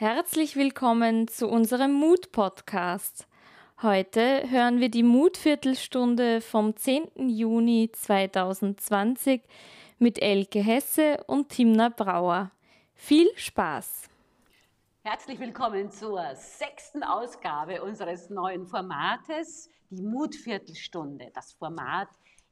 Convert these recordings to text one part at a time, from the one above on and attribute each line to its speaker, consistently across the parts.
Speaker 1: Herzlich willkommen zu unserem Mut-Podcast. Heute hören wir die Mutviertelstunde vom 10. Juni 2020 mit Elke Hesse und Timna Brauer. Viel Spaß!
Speaker 2: Herzlich willkommen zur sechsten Ausgabe unseres neuen Formates, die Mutviertelstunde. Das Format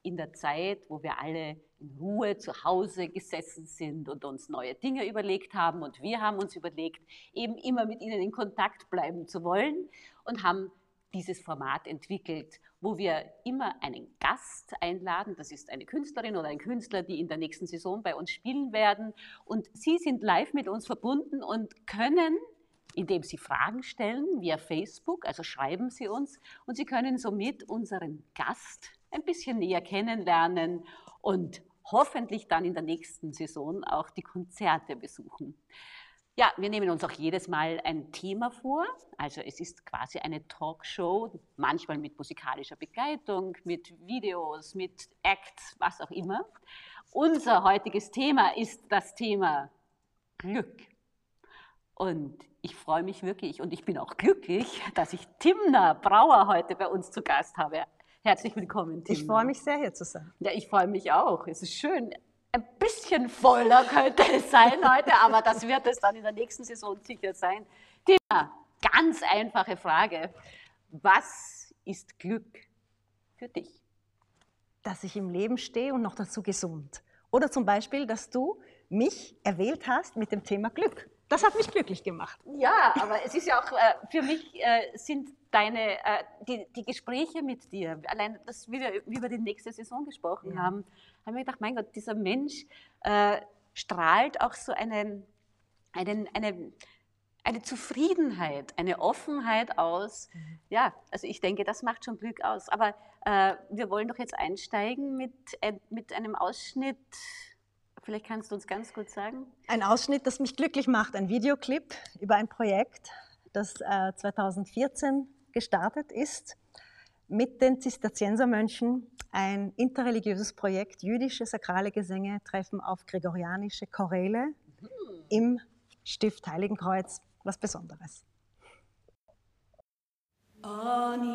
Speaker 2: in der Zeit, wo wir alle in Ruhe zu Hause gesessen sind und uns neue Dinge überlegt haben. Und wir haben uns überlegt, eben immer mit ihnen in Kontakt bleiben zu wollen und haben dieses Format entwickelt, wo wir immer einen Gast einladen. Das ist eine Künstlerin oder ein Künstler, die in der nächsten Saison bei uns spielen werden. Und sie sind live mit uns verbunden und können, indem sie Fragen stellen via Facebook, also schreiben sie uns, und sie können somit unseren Gast ein bisschen näher kennenlernen und hoffentlich dann in der nächsten Saison auch die Konzerte besuchen. Ja, wir nehmen uns auch jedes Mal ein Thema vor. Also es ist quasi eine Talkshow, manchmal mit musikalischer Begleitung, mit Videos, mit Acts, was auch immer. Unser heutiges Thema ist das Thema Glück. Und ich freue mich wirklich und ich bin auch glücklich, dass ich Timna Brauer heute bei uns zu Gast habe. Herzlich willkommen,
Speaker 3: Tim. Ich freue mich sehr, hier zu sein.
Speaker 2: Ja, ich freue mich auch. Es ist schön. Ein bisschen voller könnte es sein heute, aber das wird es dann in der nächsten Saison sicher sein. Tina, ganz einfache Frage. Was ist Glück für dich?
Speaker 3: Dass ich im Leben stehe und noch dazu gesund. Oder zum Beispiel, dass du mich erwählt hast mit dem Thema Glück. Das hat mich glücklich gemacht.
Speaker 2: Ja, aber es ist ja auch, äh, für mich äh, sind deine, äh, die, die Gespräche mit dir, allein, dass wir über die nächste Saison gesprochen ja. haben, haben wir gedacht, mein Gott, dieser Mensch äh, strahlt auch so einen, einen, eine, eine Zufriedenheit, eine Offenheit aus. Mhm. Ja, also ich denke, das macht schon Glück aus. Aber äh, wir wollen doch jetzt einsteigen mit, äh, mit einem Ausschnitt Vielleicht kannst du uns ganz kurz sagen.
Speaker 3: Ein Ausschnitt, das mich glücklich macht, ein Videoclip über ein Projekt, das äh, 2014 gestartet ist mit den Zisterziensermönchen. Ein interreligiöses Projekt, jüdische sakrale Gesänge treffen auf gregorianische Choräle mhm. im Stift Heiligenkreuz. Was Besonderes. Anizame.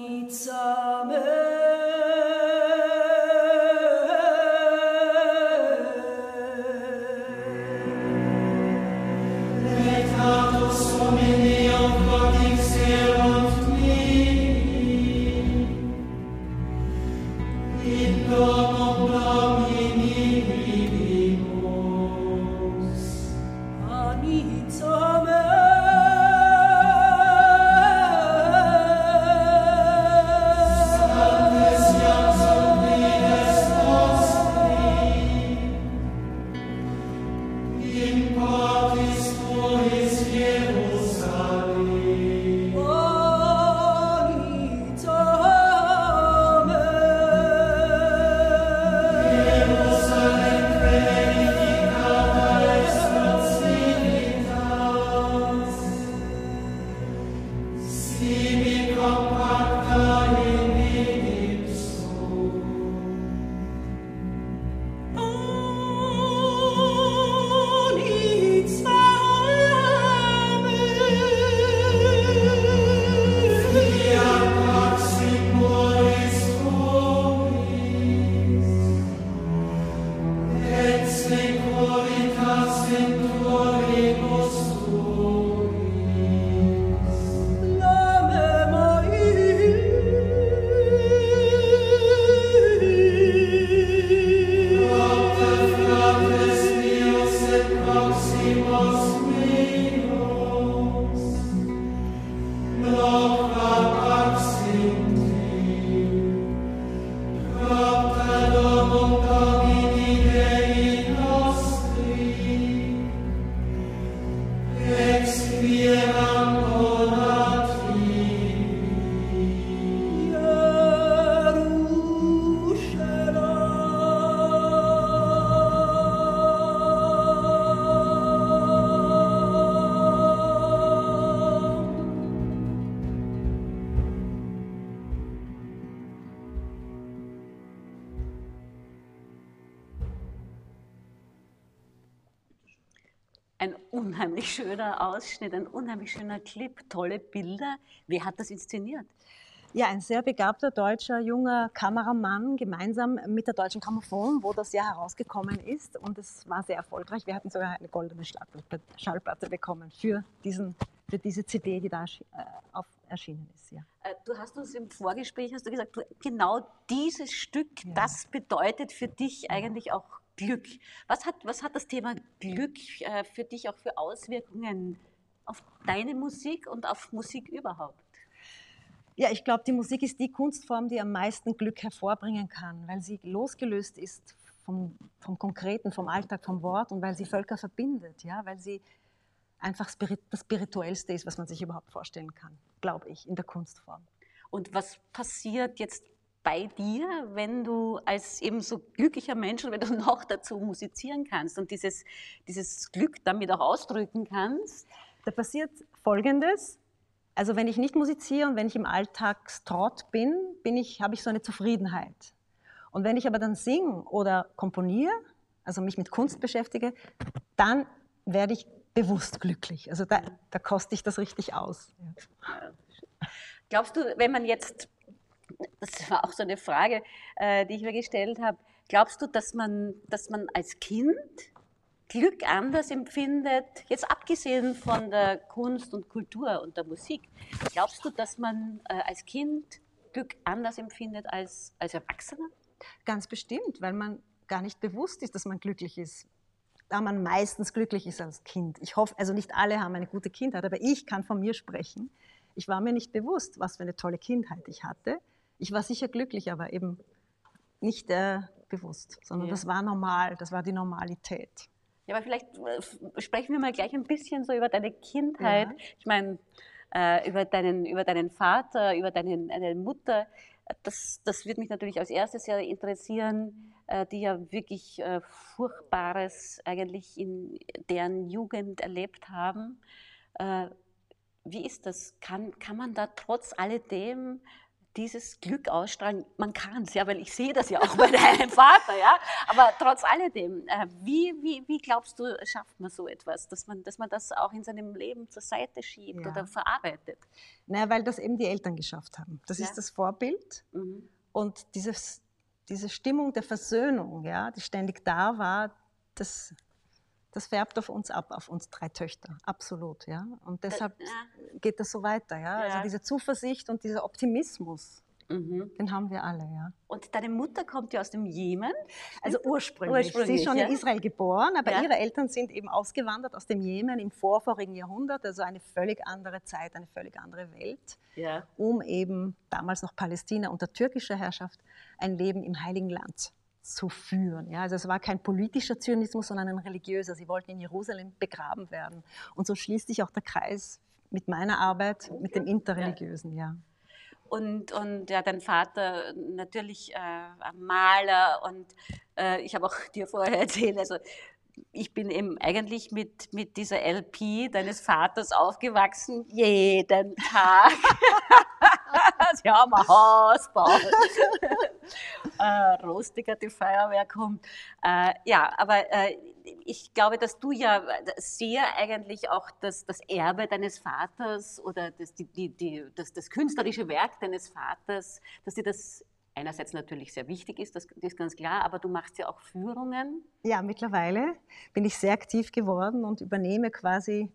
Speaker 2: Unheimlich schöner Ausschnitt, ein unheimlich schöner Clip, tolle Bilder. Wer hat das inszeniert?
Speaker 3: Ja, ein sehr begabter deutscher junger Kameramann gemeinsam mit der Deutschen Grammophon, wo das ja herausgekommen ist. Und es war sehr erfolgreich. Wir hatten sogar eine goldene Schallplatte bekommen für, diesen, für diese CD, die da äh, auf, erschienen ist. Ja.
Speaker 2: Äh, du hast uns im Vorgespräch hast du gesagt, du, genau dieses Stück, ja. das bedeutet für dich eigentlich auch Glück. Was hat, was hat das Thema Glück äh, für dich auch für Auswirkungen auf deine Musik und auf Musik überhaupt?
Speaker 3: Ja, ich glaube, die Musik ist die Kunstform, die am meisten Glück hervorbringen kann, weil sie losgelöst ist vom, vom Konkreten, vom Alltag, vom Wort und weil sie Völker verbindet, ja, weil sie einfach das Spirituellste ist, was man sich überhaupt vorstellen kann, glaube ich, in der Kunstform.
Speaker 2: Und was passiert jetzt bei dir, wenn du als eben so glücklicher Mensch, wenn du noch dazu musizieren kannst und dieses, dieses Glück damit auch ausdrücken kannst?
Speaker 3: Da passiert Folgendes. Also wenn ich nicht musiziere und wenn ich im Alltagstrott bin, bin ich, habe ich so eine Zufriedenheit. Und wenn ich aber dann singe oder komponiere, also mich mit Kunst beschäftige, dann werde ich bewusst glücklich. Also da, da koste ich das richtig aus. Ja.
Speaker 2: Glaubst du, wenn man jetzt, das war auch so eine Frage, äh, die ich mir gestellt habe, glaubst du, dass man, dass man als Kind Glück anders empfindet, jetzt abgesehen von der Kunst und Kultur und der Musik, glaubst du, dass man äh, als Kind Glück anders empfindet als als Erwachsener?
Speaker 3: Ganz bestimmt, weil man gar nicht bewusst ist, dass man glücklich ist. Da man meistens glücklich ist als Kind. Ich hoffe, also nicht alle haben eine gute Kindheit, aber ich kann von mir sprechen. Ich war mir nicht bewusst, was für eine tolle Kindheit ich hatte. Ich war sicher glücklich, aber eben nicht äh, bewusst, sondern ja. das war normal, das war die Normalität.
Speaker 2: Ja, aber vielleicht äh, sprechen wir mal gleich ein bisschen so über deine Kindheit. Ja. Ich meine, äh, über, deinen, über deinen Vater, über deinen, deine Mutter. Das, das wird mich natürlich als erstes sehr interessieren, äh, die ja wirklich äh, Furchtbares eigentlich in deren Jugend erlebt haben. Äh, wie ist das? Kann, kann man da trotz alledem dieses Glück ausstrahlen. Man kann es ja, weil ich sehe das ja auch bei deinem Vater, ja. Aber trotz alledem, äh, wie, wie, wie glaubst du, schafft man so etwas, dass man, dass man das auch in seinem Leben zur Seite schiebt ja. oder verarbeitet?
Speaker 3: Naja, weil das eben die Eltern geschafft haben. Das ja. ist das Vorbild. Mhm. Und dieses, diese Stimmung der Versöhnung, ja, die ständig da war, das das färbt auf uns ab, auf uns drei Töchter, absolut, ja. Und deshalb ja. geht das so weiter, ja? Also ja. Also diese Zuversicht und dieser Optimismus, mhm. den haben wir alle, ja.
Speaker 2: Und deine Mutter kommt ja aus dem Jemen?
Speaker 3: Also ursprünglich. ursprünglich Sie ist schon ja? in Israel geboren, aber ihre Eltern sind eben ausgewandert aus dem Jemen im vorvorigen Jahrhundert, also eine völlig andere Zeit, eine völlig andere Welt, um eben damals noch Palästina unter türkischer Herrschaft ein Leben im Heiligen Land zu führen. Ja, also es war kein politischer Zionismus, sondern ein religiöser. Sie wollten in Jerusalem begraben werden. Und so schließt sich auch der Kreis mit meiner Arbeit, okay. mit dem Interreligiösen. Ja.
Speaker 2: Und, und ja, dein Vater natürlich äh, Maler und äh, ich habe auch dir vorher erzählt, also ich bin eben eigentlich mit, mit dieser LP deines Vaters aufgewachsen, jeden Tag. Sie haben ein Haus gebaut. äh, Rostiger, die Feuerwehr kommt. Äh, ja, aber äh, ich glaube, dass du ja sehr eigentlich auch das, das Erbe deines Vaters oder das, die, die, die, das, das künstlerische Werk deines Vaters, dass dir das einerseits natürlich sehr wichtig ist, das ist ganz klar, aber du machst ja auch Führungen.
Speaker 3: Ja, mittlerweile bin ich sehr aktiv geworden und übernehme quasi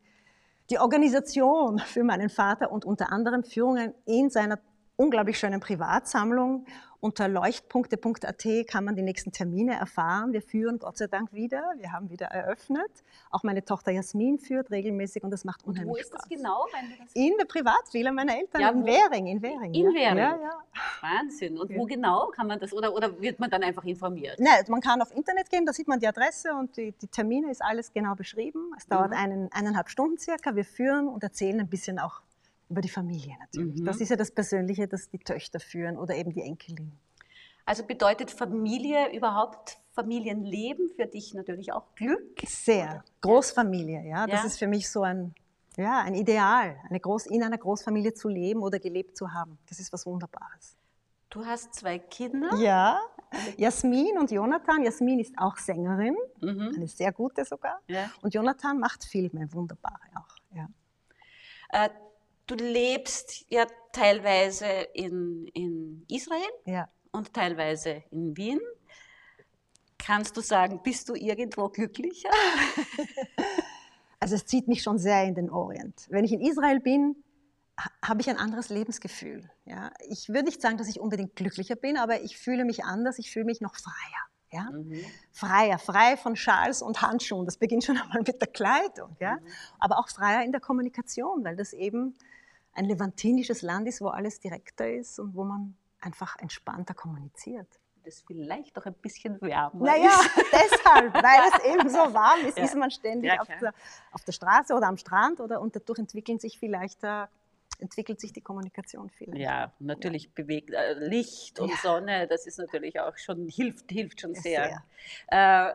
Speaker 3: die Organisation für meinen Vater und unter anderem Führungen in seiner unglaublich schönen Privatsammlung. Unter leuchtpunkte.at kann man die nächsten Termine erfahren. Wir führen Gott sei Dank wieder. Wir haben wieder eröffnet. Auch meine Tochter Jasmin führt regelmäßig und das macht unheimlich Spaß. Wo ist das
Speaker 2: genau?
Speaker 3: Das in der Privatvilla meiner Eltern ja, in Währing. In Währing,
Speaker 2: in ja. Währing. Ja, ja. Wahnsinn. Und wo genau kann man das oder, oder wird man dann einfach informiert?
Speaker 3: Nein, man kann auf Internet gehen, da sieht man die Adresse und die, die Termine ist alles genau beschrieben. Es dauert mhm. einen, eineinhalb Stunden circa. Wir führen und erzählen ein bisschen auch über die Familie natürlich. Mhm. Das ist ja das Persönliche, das die Töchter führen oder eben die Enkelin.
Speaker 2: Also bedeutet Familie überhaupt Familienleben für dich natürlich auch Glück?
Speaker 3: Sehr. Großfamilie, ja. Das ja. ist für mich so ein, ja, ein Ideal, eine Groß, in einer Großfamilie zu leben oder gelebt zu haben. Das ist was Wunderbares.
Speaker 2: Du hast zwei Kinder.
Speaker 3: Ja. Jasmin und Jonathan. Jasmin ist auch Sängerin, mhm. eine sehr gute sogar. Ja. Und Jonathan macht Filme, wunderbare auch. Ja.
Speaker 2: Äh, du lebst ja teilweise in, in Israel ja. und teilweise in Wien. Kannst du sagen, bist du irgendwo glücklicher?
Speaker 3: Also es zieht mich schon sehr in den Orient. Wenn ich in Israel bin, habe ich ein anderes Lebensgefühl. Ja? Ich würde nicht sagen, dass ich unbedingt glücklicher bin, aber ich fühle mich anders, ich fühle mich noch freier. Ja? Mhm. Freier, frei von Schals und Handschuhen. Das beginnt schon einmal mit der Kleidung. Ja? Mhm. Aber auch freier in der Kommunikation, weil das eben ein levantinisches Land ist, wo alles direkter ist und wo man einfach entspannter kommuniziert
Speaker 2: es vielleicht auch ein bisschen wärmer
Speaker 3: naja, ist. Deshalb, weil es eben so warm ist, ja. ist man ständig ja, auf, der, auf, der, Straße oder am Strand oder, und dadurch entwickeln sich vielleicht äh, entwickelt sich die Kommunikation viel.
Speaker 2: Ja, natürlich ja. bewegt äh, Licht und ja. Sonne, das ist natürlich auch schon, hilft, hilft schon sehr. sehr. Äh,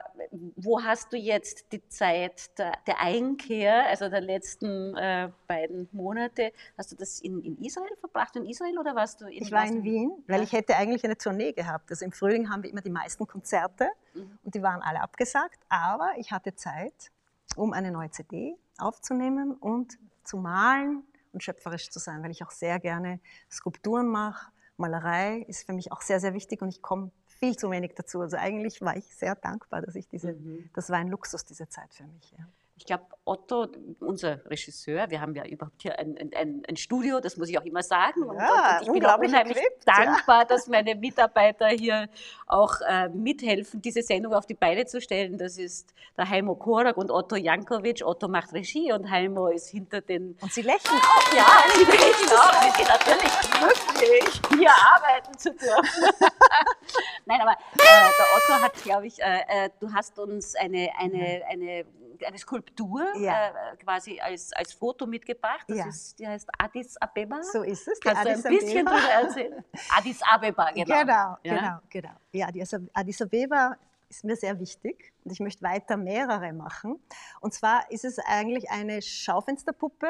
Speaker 2: wo hast du jetzt die Zeit der, der Einkehr, also der letzten äh, beiden Monate, hast du das in, in Israel verbracht, in Israel oder warst du in
Speaker 3: Ich war in Wien, weil ja. ich hätte eigentlich eine Tournee gehabt. Also im Frühling haben wir immer die meisten Konzerte mhm. und die waren alle abgesagt, aber ich hatte Zeit, um eine neue CD aufzunehmen und zu malen und schöpferisch zu sein, weil ich auch sehr gerne Skulpturen mache. Malerei ist für mich auch sehr, sehr wichtig und ich komme viel zu wenig dazu. Also eigentlich war ich sehr dankbar, dass ich diese, mhm. das war ein Luxus, diese Zeit für mich. Ja.
Speaker 2: Ich glaube, Otto, unser Regisseur, wir haben ja überhaupt hier ein, ein, ein Studio, das muss ich auch immer sagen. Und,
Speaker 3: ja,
Speaker 2: und ich bin auch unheimlich equipped, dankbar, ja. dass meine Mitarbeiter hier auch äh, mithelfen, diese Sendung auf die Beine zu stellen. Das ist der Heimo Korak und Otto Jankovic. Otto macht Regie und Heimo ist hinter den...
Speaker 3: Und Sie lächeln auch.
Speaker 2: Ja, Sie lächeln auch. Sie sind natürlich glücklich, hier arbeiten zu dürfen. Nein, aber äh, der Otto hat, glaube ich, äh, äh, du hast uns eine, eine, eine eine Skulptur ja. äh, quasi als, als Foto mitgebracht. Das ja. ist, die heißt Addis Abeba.
Speaker 3: So ist es.
Speaker 2: Kannst Addis du ein bisschen darüber erzählen? Addis Abeba, genau.
Speaker 3: Genau, ja? genau, genau. Ja, die Addis Abeba ist mir sehr wichtig und ich möchte weiter mehrere machen. Und zwar ist es eigentlich eine Schaufensterpuppe,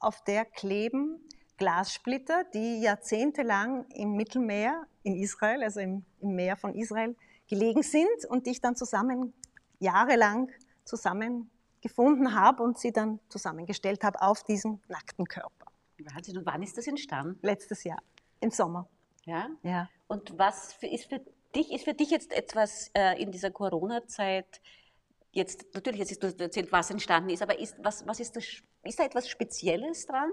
Speaker 3: auf der kleben Glassplitter, die jahrzehntelang im Mittelmeer in Israel, also im, im Meer von Israel, gelegen sind und die ich dann zusammen jahrelang zusammengefunden habe und sie dann zusammengestellt habe auf diesen nackten Körper.
Speaker 2: Wahnsinn. Und wann ist das entstanden?
Speaker 3: Letztes Jahr, im Sommer.
Speaker 2: Ja? Ja. Und was für, ist für dich, ist für dich jetzt etwas äh, in dieser Corona-Zeit, jetzt, natürlich, jetzt ist du erzählt, was entstanden ist, aber ist, was, was ist, das, ist da etwas Spezielles dran?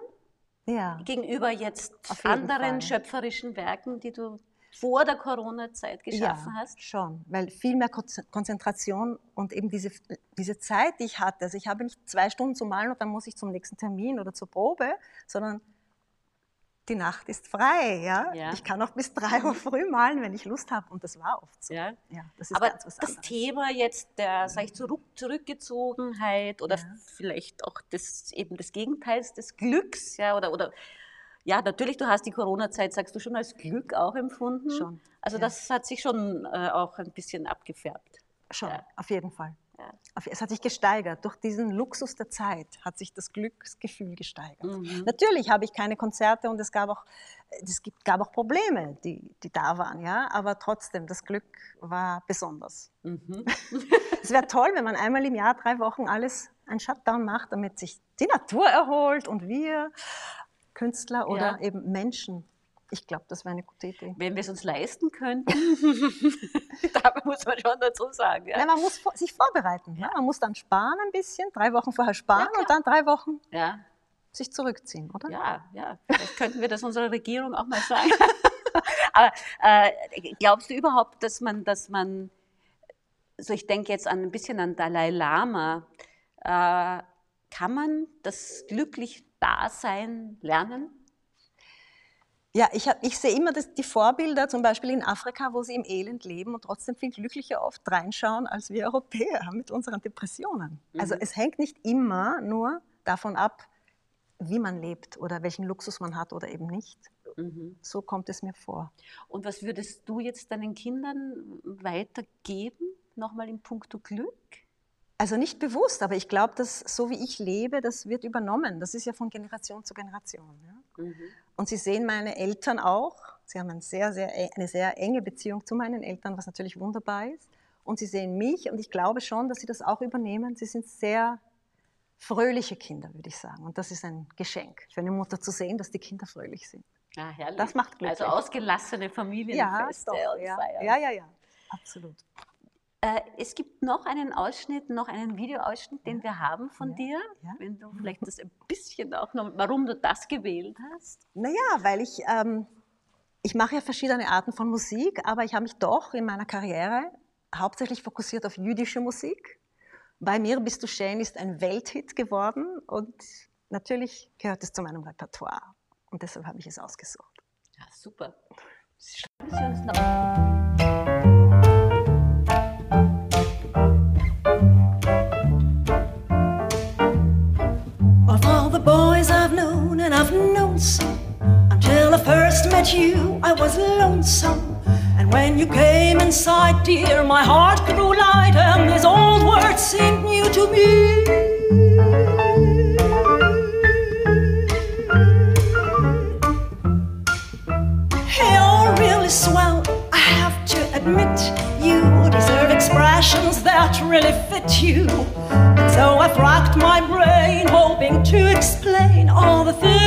Speaker 2: Ja. Gegenüber jetzt anderen Fall. schöpferischen Werken, die du vor der Corona-Zeit geschaffen ja, hast?
Speaker 3: schon, weil viel mehr Konzentration und eben diese, diese Zeit, die ich hatte. Also ich habe nicht zwei Stunden zu malen und dann muss ich zum nächsten Termin oder zur Probe, sondern die Nacht ist frei. Ja? ja. Ich kann auch bis drei Uhr früh malen, wenn ich Lust habe. Und das war oft so.
Speaker 2: Ja. ja das Aber das Thema jetzt der sag ich, Zurück Zurückgezogenheit oder ja. vielleicht auch des, eben des Gegenteils des Glücks ja, oder, oder ja, natürlich, du hast die Corona-Zeit, sagst du, schon als Glück auch empfunden. Schon. Also ja. das hat sich schon äh, auch ein bisschen abgefärbt.
Speaker 3: Schon, ja. auf jeden Fall. Ja. Es hat sich gesteigert. Durch diesen Luxus der Zeit hat sich das Glücksgefühl gesteigert. Mhm. Natürlich habe ich keine Konzerte und es gab auch, es gab auch Probleme, die, die da waren, ja. Aber trotzdem, das Glück war besonders. Mhm. es wäre toll, wenn man einmal im Jahr drei Wochen alles ein Shutdown macht, damit sich die Natur erholt und wir. Künstler oder ja. eben Menschen. Ich glaube, das wäre eine gute Idee.
Speaker 2: Wenn wir es uns leisten könnten, da muss man schon dazu sagen. Ja.
Speaker 3: Ja, man muss sich vorbereiten. Ja. Man muss dann sparen ein bisschen, drei Wochen vorher sparen und dann drei Wochen sich zurückziehen, oder?
Speaker 2: Ja, ja. Vielleicht könnten wir das unserer Regierung auch mal sagen. Aber äh, glaubst du überhaupt, dass man, dass man, so ich denke jetzt an, ein bisschen an Dalai Lama, äh, kann man das glücklich Dasein lernen?
Speaker 3: Ja, ich, hab, ich sehe immer das, die Vorbilder, zum Beispiel in Afrika, wo sie im Elend leben und trotzdem viel glücklicher oft reinschauen als wir Europäer mit unseren Depressionen. Mhm. Also es hängt nicht immer nur davon ab, wie man lebt oder welchen Luxus man hat oder eben nicht. Mhm. So kommt es mir vor.
Speaker 2: Und was würdest du jetzt deinen Kindern weitergeben, nochmal in puncto Glück?
Speaker 3: Also nicht bewusst, aber ich glaube, dass so wie ich lebe, das wird übernommen. Das ist ja von Generation zu Generation. Ja? Mhm. Und Sie sehen meine Eltern auch, Sie haben ein sehr, sehr, eine sehr enge Beziehung zu meinen Eltern, was natürlich wunderbar ist. Und sie sehen mich und ich glaube schon, dass sie das auch übernehmen. Sie sind sehr fröhliche Kinder, würde ich sagen. Und das ist ein Geschenk für eine Mutter zu sehen, dass die Kinder fröhlich sind.
Speaker 2: Ah, herrlich.
Speaker 3: Das macht glücklich.
Speaker 2: Also ausgelassene Familienfeste
Speaker 3: ja,
Speaker 2: und
Speaker 3: ja,
Speaker 2: Feiern.
Speaker 3: ja, ja, ja, absolut.
Speaker 2: Äh, es gibt noch einen Ausschnitt, noch einen Videoausschnitt, den wir haben von dir. Wenn du vielleicht das ein bisschen auch noch, warum du das gewählt hast.
Speaker 3: Naja, weil ich, ähm, ich mache ja verschiedene Arten von Musik, aber ich habe mich doch in meiner Karriere hauptsächlich fokussiert auf jüdische Musik. Bei mir bist du schön ist ein Welthit geworden und natürlich gehört es zu meinem Repertoire. Und deshalb habe ich es ausgesucht.
Speaker 2: Ja, super. Schreiben Sie uns noch.
Speaker 4: I've known some, until I first met you, I was lonesome. And when you came inside, dear, my heart grew light, and these old words seemed new to me. You're oh, really swell, I have to admit. You deserve expressions that really fit you. And so I've racked my brain, hoping to explain all the things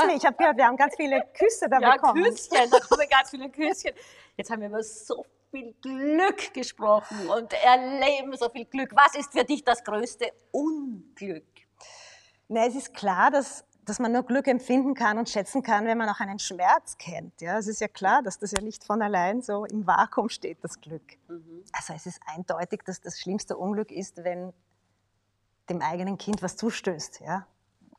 Speaker 3: Ja,
Speaker 2: viel
Speaker 3: küss
Speaker 2: über...
Speaker 3: mich. Ich habe gehört, wir haben ganz viele Küsse da
Speaker 2: Ja,
Speaker 3: bekommen.
Speaker 2: Küsschen, da kommen ganz viele Küsschen. Jetzt haben wir über so viel Glück gesprochen und erleben so viel Glück. Was ist für dich das größte Unglück?
Speaker 3: Na, es ist klar, dass, dass man nur Glück empfinden kann und schätzen kann, wenn man auch einen Schmerz kennt. Ja, es ist ja klar, dass das ja nicht von allein so im Vakuum steht, das Glück. Also es ist eindeutig, dass das schlimmste Unglück ist, wenn dem eigenen Kind was zustößt. Ja?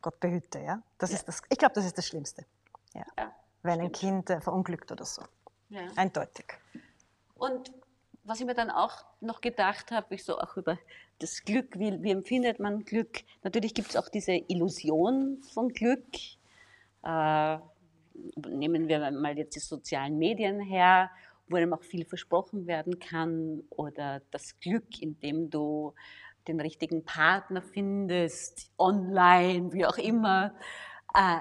Speaker 3: Gott behüte. Ja? Das Ist das, ich glaube, das ist das Schlimmste. Ja.
Speaker 2: Ja,
Speaker 3: wenn ein Kind äh, verunglückt oder so.
Speaker 2: Ja.
Speaker 3: Eindeutig.
Speaker 2: Und was ich mir dann auch noch gedacht habe, ich so auch über das Glück, wie, wie empfindet man Glück? Natürlich gibt es auch diese Illusion von Glück. Äh, nehmen wir mal jetzt die sozialen Medien her, wo einem auch viel versprochen werden kann. Oder das Glück, indem du den richtigen Partner findest, online, wie auch immer. Äh,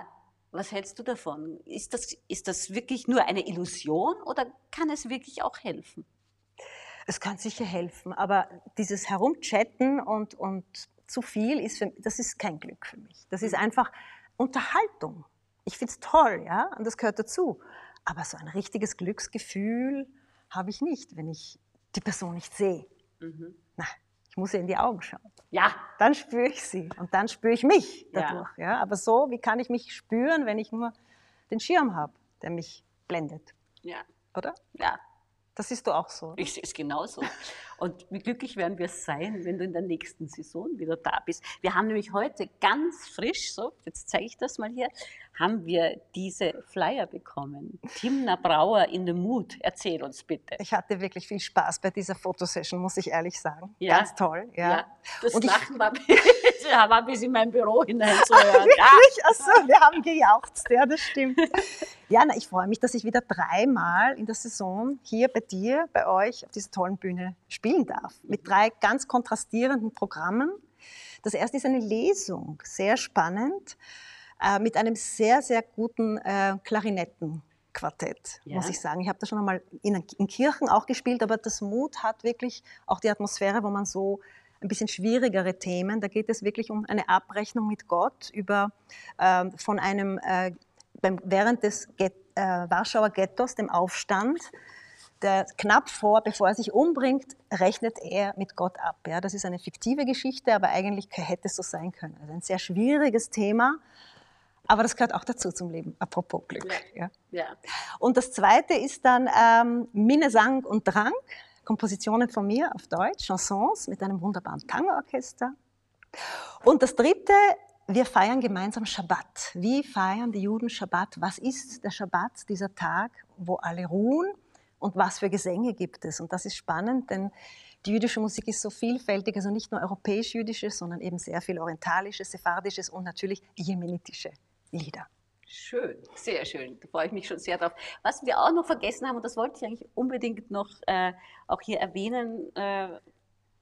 Speaker 2: was hältst du davon? Ist das, ist das wirklich nur eine Illusion oder kann es wirklich auch helfen?
Speaker 3: Es kann sicher helfen, aber dieses Herumchatten und, und zu viel, ist für, das ist kein Glück für mich. Das ist einfach Unterhaltung. Ich finde es toll, ja, und das gehört dazu. Aber so ein richtiges Glücksgefühl habe ich nicht, wenn ich die Person nicht sehe. Na, ich muss ihr in die Augen schauen.
Speaker 2: Ja,
Speaker 3: Dann spüre ich sie und dann spüre ich mich
Speaker 2: Ja.
Speaker 3: dadurch. Ja. Aber so, wie kann ich mich spüren, wenn ich nur den Schirm habe, der mich blendet,
Speaker 2: ja,
Speaker 3: oder?
Speaker 2: ja.
Speaker 3: Das siehst du auch so.
Speaker 2: Ich sehe es genauso. Und wie glücklich werden wir sein, wenn du in der nächsten Saison wieder da bist. Wir haben nämlich heute ganz frisch, so, jetzt zeige ich das mal hier, haben wir diese Flyer bekommen. Timna Brauer in the Mood. Erzähl uns bitte.
Speaker 3: Ich hatte wirklich viel Spaß bei dieser Fotosession, muss ich ehrlich sagen.
Speaker 2: Ja.
Speaker 3: Ganz toll. Ja.
Speaker 2: das
Speaker 3: Und ich-
Speaker 2: Lachen war, ja, war bis in mein Büro hineinzuhören. Ja.
Speaker 3: Achso, wir haben gejauchzt, ja, das stimmt. Ja, na, ich freue mich, dass ich wieder dreimal in der Saison hier bei dir, bei euch auf dieser tollen Bühne spielen darf. Mit drei ganz kontrastierenden Programmen. Das erste ist eine Lesung, sehr spannend, mit einem sehr, sehr guten äh, Klarinettenquartett,
Speaker 2: Ja.
Speaker 3: muss ich sagen. Ich habe das schon einmal in, in Kirchen auch gespielt, aber das Mut hat wirklich auch die Atmosphäre, wo man so ein bisschen schwierigere Themen, da geht es wirklich um eine Abrechnung mit Gott über ähm, von einem äh, beim, während des Get, äh, Warschauer Ghettos, dem Aufstand, der knapp vor, bevor er sich umbringt, rechnet er mit Gott ab. Ja, das ist eine fiktive Geschichte, aber eigentlich hätte es so sein können. Also ein sehr schwieriges Thema, aber das gehört auch dazu zum Leben, apropos Glück. Ja.
Speaker 2: Ja.
Speaker 3: Und das zweite ist dann ähm, Minnesang und Drang, Kompositionen von mir auf Deutsch, Chansons mit einem wunderbaren Tango-Orchester. Und das dritte, wir feiern gemeinsam Schabbat. Wie feiern die Juden Schabbat? Was ist der Schabbat, dieser Tag, wo alle ruhen? Und was für Gesänge gibt es? Und das ist spannend, denn die jüdische Musik ist so vielfältig, also nicht nur europäisch-jüdisches, sondern eben sehr viel orientalisches, sephardisches und natürlich jemenitische Lieder.
Speaker 2: Schön, sehr schön. Da freue ich mich schon sehr drauf. Was wir auch noch vergessen haben, und das wollte ich eigentlich unbedingt noch äh, auch hier erwähnen, äh,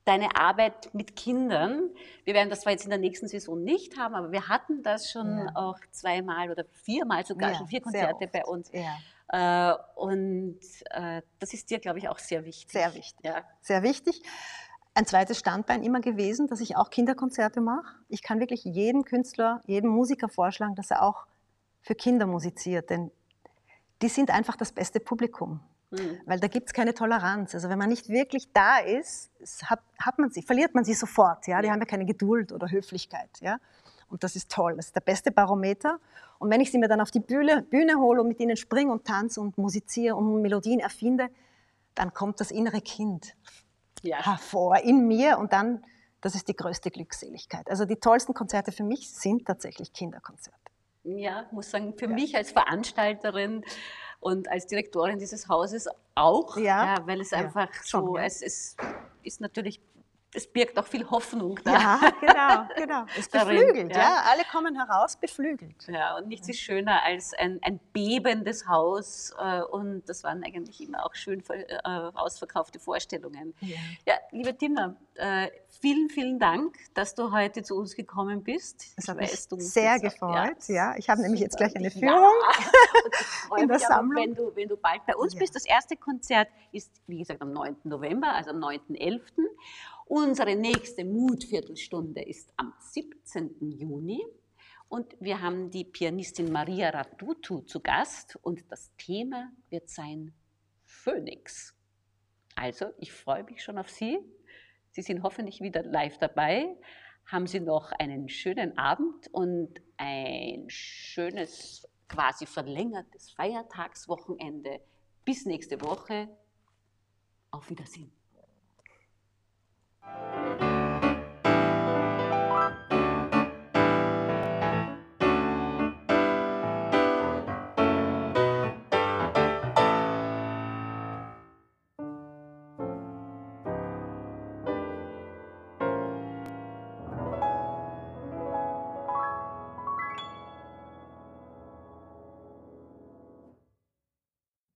Speaker 2: deine Arbeit mit Kindern. Wir werden das zwar jetzt in der nächsten Saison nicht haben, aber wir hatten das schon
Speaker 3: Ja.
Speaker 2: auch zweimal oder viermal sogar,
Speaker 3: Ja,
Speaker 2: schon vier Konzerte bei uns.
Speaker 3: Ja.
Speaker 2: Äh, und äh, das ist dir, glaube ich, auch sehr wichtig.
Speaker 3: Sehr wichtig.
Speaker 2: Ja.
Speaker 3: sehr wichtig. Ein zweites Standbein immer gewesen, dass ich auch Kinderkonzerte mache. Ich kann wirklich jedem Künstler, jedem Musiker vorschlagen, dass er auch für Kinder musiziert, denn die sind einfach das beste Publikum.
Speaker 2: Hm.
Speaker 3: Weil da gibt es keine Toleranz. Also wenn man nicht wirklich da ist, hat, hat man sie, verliert man sie sofort. Ja? Die haben ja keine Geduld oder Höflichkeit. Ja? Und das ist toll. Das ist der beste Barometer. Und wenn ich sie mir dann auf die Bühne, Bühne hole und mit ihnen springe und tanze und musiziere und Melodien erfinde, dann kommt das innere Kind
Speaker 2: Ja.
Speaker 3: hervor in mir und dann, das ist die größte Glückseligkeit. Also die tollsten Konzerte für mich sind tatsächlich Kinderkonzerte.
Speaker 2: Ja, muss sagen, für mich als Veranstalterin und als Direktorin dieses Hauses auch,
Speaker 3: Ja.
Speaker 2: weil es
Speaker 3: Ja,
Speaker 2: einfach so,
Speaker 3: ja.
Speaker 2: es ist, ist natürlich, es birgt auch viel Hoffnung da.
Speaker 3: Ja, genau, genau. Es beflügelt,
Speaker 2: ja.
Speaker 3: ja. Alle kommen heraus beflügelt.
Speaker 2: Ja, und nichts ist schöner als ein, ein bebendes Haus. äh, Und das waren eigentlich immer auch schön äh, ausverkaufte Vorstellungen.
Speaker 3: Ja.
Speaker 2: Ja, liebe Timna, äh, vielen, vielen Dank, dass du heute zu uns gekommen bist.
Speaker 3: Das
Speaker 2: Ich
Speaker 3: hat mich
Speaker 2: weiß, du
Speaker 3: sehr
Speaker 2: auch-
Speaker 3: gefreut. Ja, ich habe nämlich jetzt gleich eine
Speaker 2: Ja.
Speaker 3: Führung.
Speaker 2: Ich freue
Speaker 3: in der
Speaker 2: mich
Speaker 3: Sammlung.
Speaker 2: wenn du, wenn du bald bei uns
Speaker 3: Ja.
Speaker 2: bist. Das erste Konzert ist, wie gesagt, am 9. November, also am 9.11. Unsere nächste Mutviertelstunde ist am 17. Juni. Und wir haben die Pianistin Maria Radutu zu Gast und das Thema wird sein Phönix. Also, ich freue mich schon auf Sie. Sie sind hoffentlich wieder live dabei. Haben Sie noch einen schönen Abend und ein schönes, quasi verlängertes Feiertagswochenende. Bis nächste Woche. Auf Wiedersehen. Thank you.